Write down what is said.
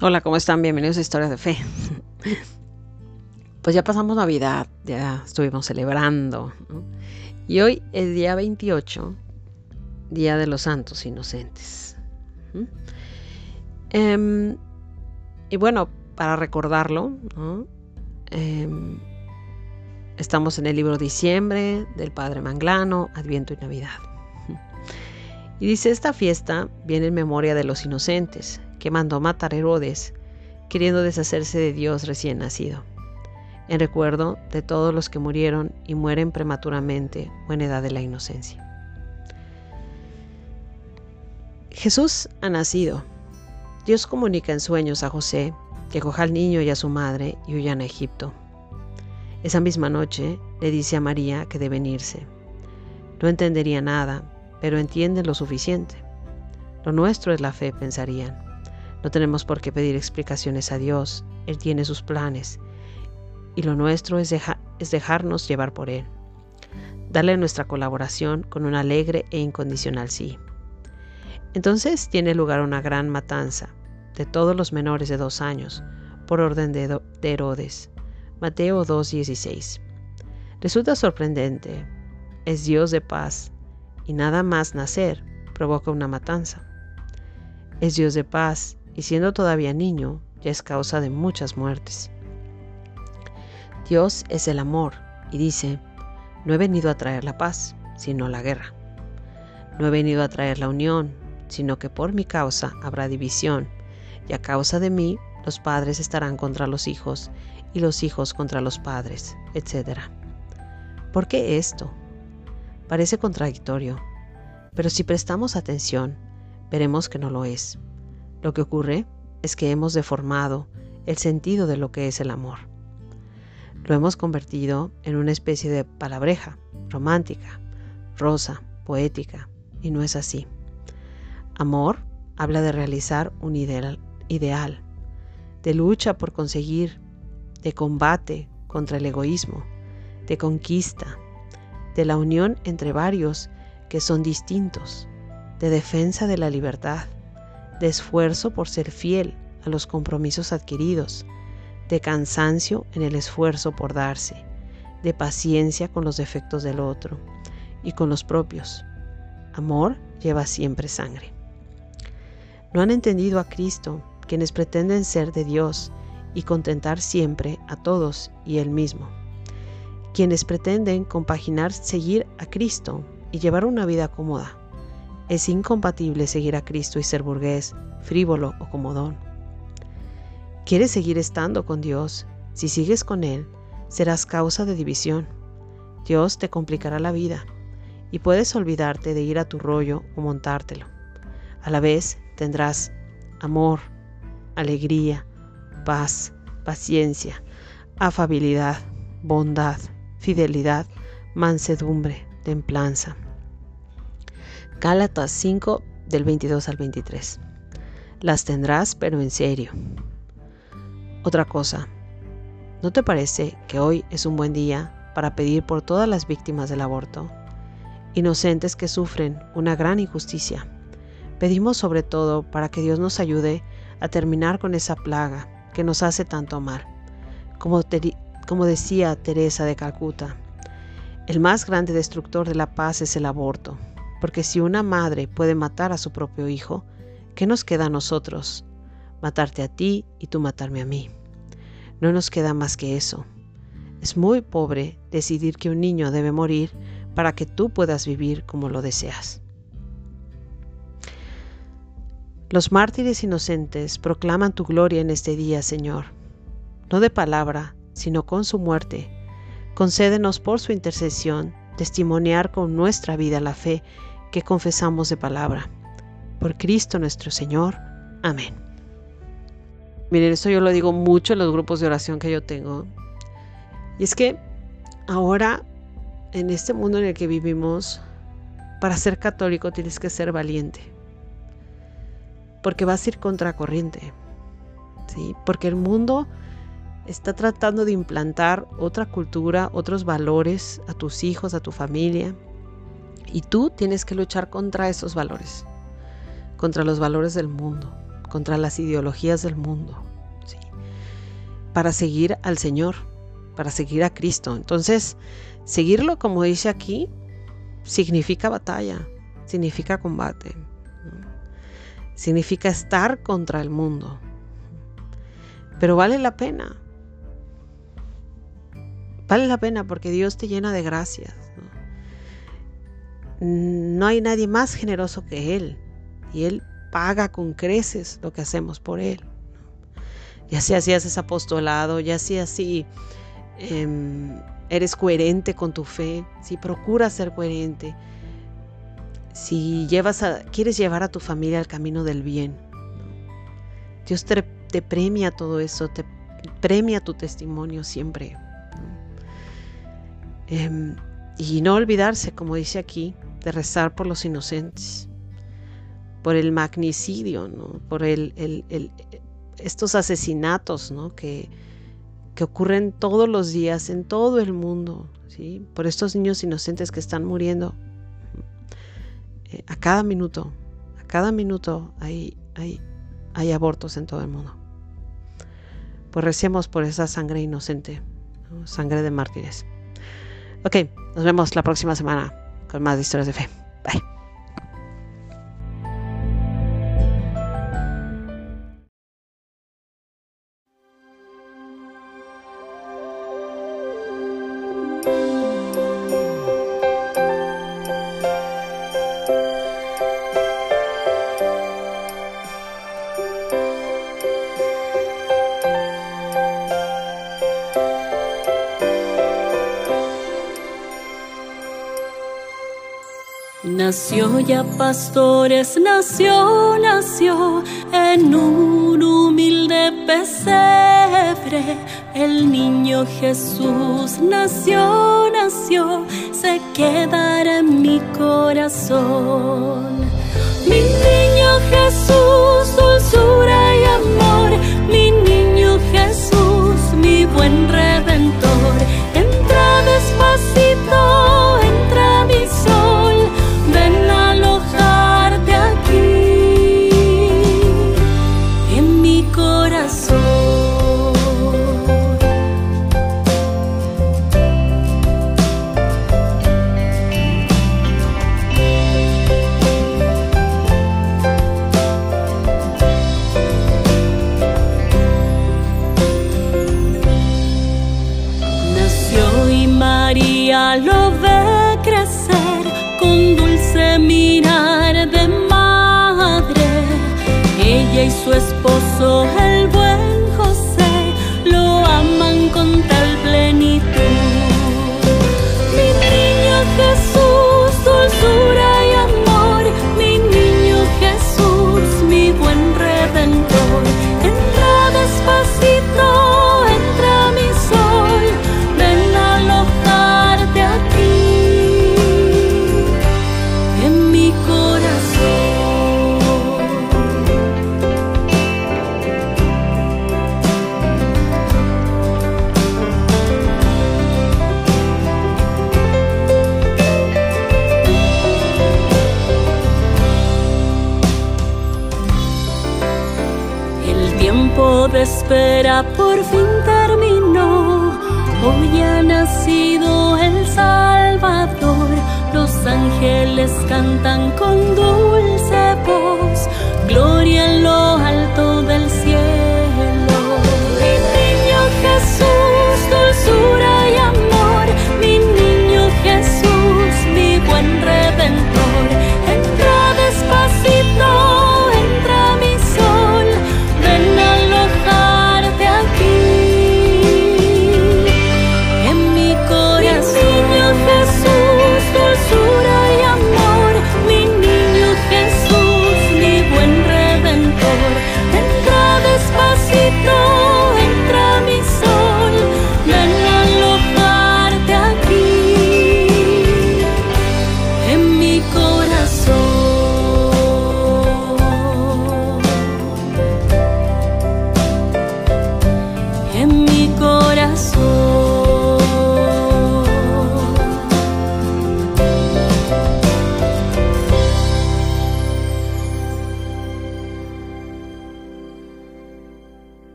Hola, ¿cómo están? Bienvenidos a Historias de Fe. Pues ya pasamos Navidad, ya estuvimos celebrando. Y hoy es día 28, Día de los Santos Inocentes. Em, y bueno, para recordarlo, em, estamos en el libro Diciembre del Padre Manglano, Adviento y Navidad. Y dice, esta fiesta viene en memoria de los inocentes, que mandó matar Herodes, queriendo deshacerse de Dios recién nacido, en recuerdo de todos los que murieron y mueren prematuramente o en edad de la inocencia. Jesús ha nacido. Dios comunica en sueños a José que coja al niño y a su madre y huyan a Egipto. Esa misma noche le dice a María que deben irse. No entendería nada, pero entienden lo suficiente. Lo nuestro es la fe, pensarían. No tenemos por qué pedir explicaciones a Dios, Él tiene sus planes y lo nuestro es, es dejarnos llevar por Él. Darle nuestra colaboración con un alegre e incondicional sí. Entonces tiene lugar una gran matanza de todos los menores de dos años, por orden de, de Herodes. Mateo 2.16. Resulta sorprendente. Es Dios de paz, y nada más nacer provoca una matanza. Es Dios de paz, y siendo todavía niño, ya es causa de muchas muertes. Dios es el amor y dice, no he venido a traer la paz, sino la guerra. No he venido a traer la unión, sino que por mi causa habrá división, y a causa de mí los padres estarán contra los hijos, y los hijos contra los padres, etc. ¿Por qué esto? Parece contradictorio, pero si prestamos atención, veremos que no lo es. Lo que ocurre es que hemos deformado el sentido de lo que es el amor. Lo hemos convertido en una especie de palabreja, romántica, rosa, poética, y no es así. Amor habla de realizar un ideal, ideal, de lucha por conseguir, de combate contra el egoísmo, de conquista, de la unión entre varios que son distintos, de defensa de la libertad, de esfuerzo por ser fiel a los compromisos adquiridos, de cansancio en el esfuerzo por darse, de paciencia con los defectos del otro y con los propios. Amor lleva siempre sangre. No han entendido a Cristo quienes pretenden ser de Dios y contentar siempre a todos y Él mismo. Quienes pretenden compaginar seguir a Cristo y llevar una vida cómoda es incompatible seguir a Cristo y ser burgués, frívolo o comodón. ¿Quieres seguir estando con Dios? Si sigues con Él, serás causa de división. Dios te complicará la vida y puedes olvidarte de ir a tu rollo o montártelo. A la vez tendrás amor, alegría, paz, paciencia, afabilidad, bondad, fidelidad, mansedumbre, templanza. Gálatas 5 del 22 al 23. Las tendrás, pero en serio. Otra cosa, ¿no te parece que hoy es un buen día para pedir por todas las víctimas del aborto? Inocentes que sufren una gran injusticia. Pedimos sobre todo para que Dios nos ayude a terminar con esa plaga que nos hace tanto mal. Como, como decía Teresa de Calcuta, el más grande destructor de la paz es el aborto porque si una madre puede matar a su propio hijo, ¿qué nos queda a nosotros? Matarte a ti y tú matarme a mí. No nos queda más que eso. Es muy pobre decidir que un niño debe morir para que tú puedas vivir como lo deseas. Los mártires inocentes proclaman tu gloria en este día, Señor, no de palabra, sino con su muerte. Concédenos por su intercesión testimoniar con nuestra vida la fe que confesamos de palabra. Por Cristo nuestro Señor. Amén. Miren, esto yo lo digo mucho en los grupos de oración que yo tengo. Y es que ahora, en este mundo en el que vivimos, para ser católico tienes que ser valiente. Porque vas a ir contracorriente. ¿sí? Porque el mundo está tratando de implantar otra cultura, otros valores a tus hijos, a tu familia. Y tú tienes que luchar contra esos valores, contra los valores del mundo, contra las ideologías del mundo, para seguir al Señor, para seguir a Cristo. Entonces, seguirlo, como dice aquí, significa batalla, significa combate, significa estar contra el mundo. Pero vale la pena. Vale la pena porque Dios te llena de gracias. No, hay nadie más generoso que Él. Y Él paga con creces lo que hacemos por Él. Ya así haces apostolado, ya si así em, eres coherente con tu fe, si procuras ser coherente, si llevas a, quieres llevar a tu familia al camino del bien. Dios te, premia todo eso, te premia tu testimonio siempre. Em, y no olvidarse, como dice aquí, de rezar por los inocentes, por el magnicidio, por el, estos asesinatos que, que ocurren todos los días en todo el mundo, ¿sí? por estos niños inocentes que están muriendo eh, a cada minuto, a cada minuto hay, hay, hay abortos en todo el mundo. Pues recemos por esa sangre inocente, sangre de mártires. Ok, nos vemos la próxima semana con más historias de fe. Bye. Nació ya pastores, nació, nació en un humilde pesebre. El niño Jesús nació, nació, se quedará en mi corazón. Mi niño Jesús, su esposo, el espera por fin terminó. Hoy ha nacido el Salvador. Los ángeles cantan con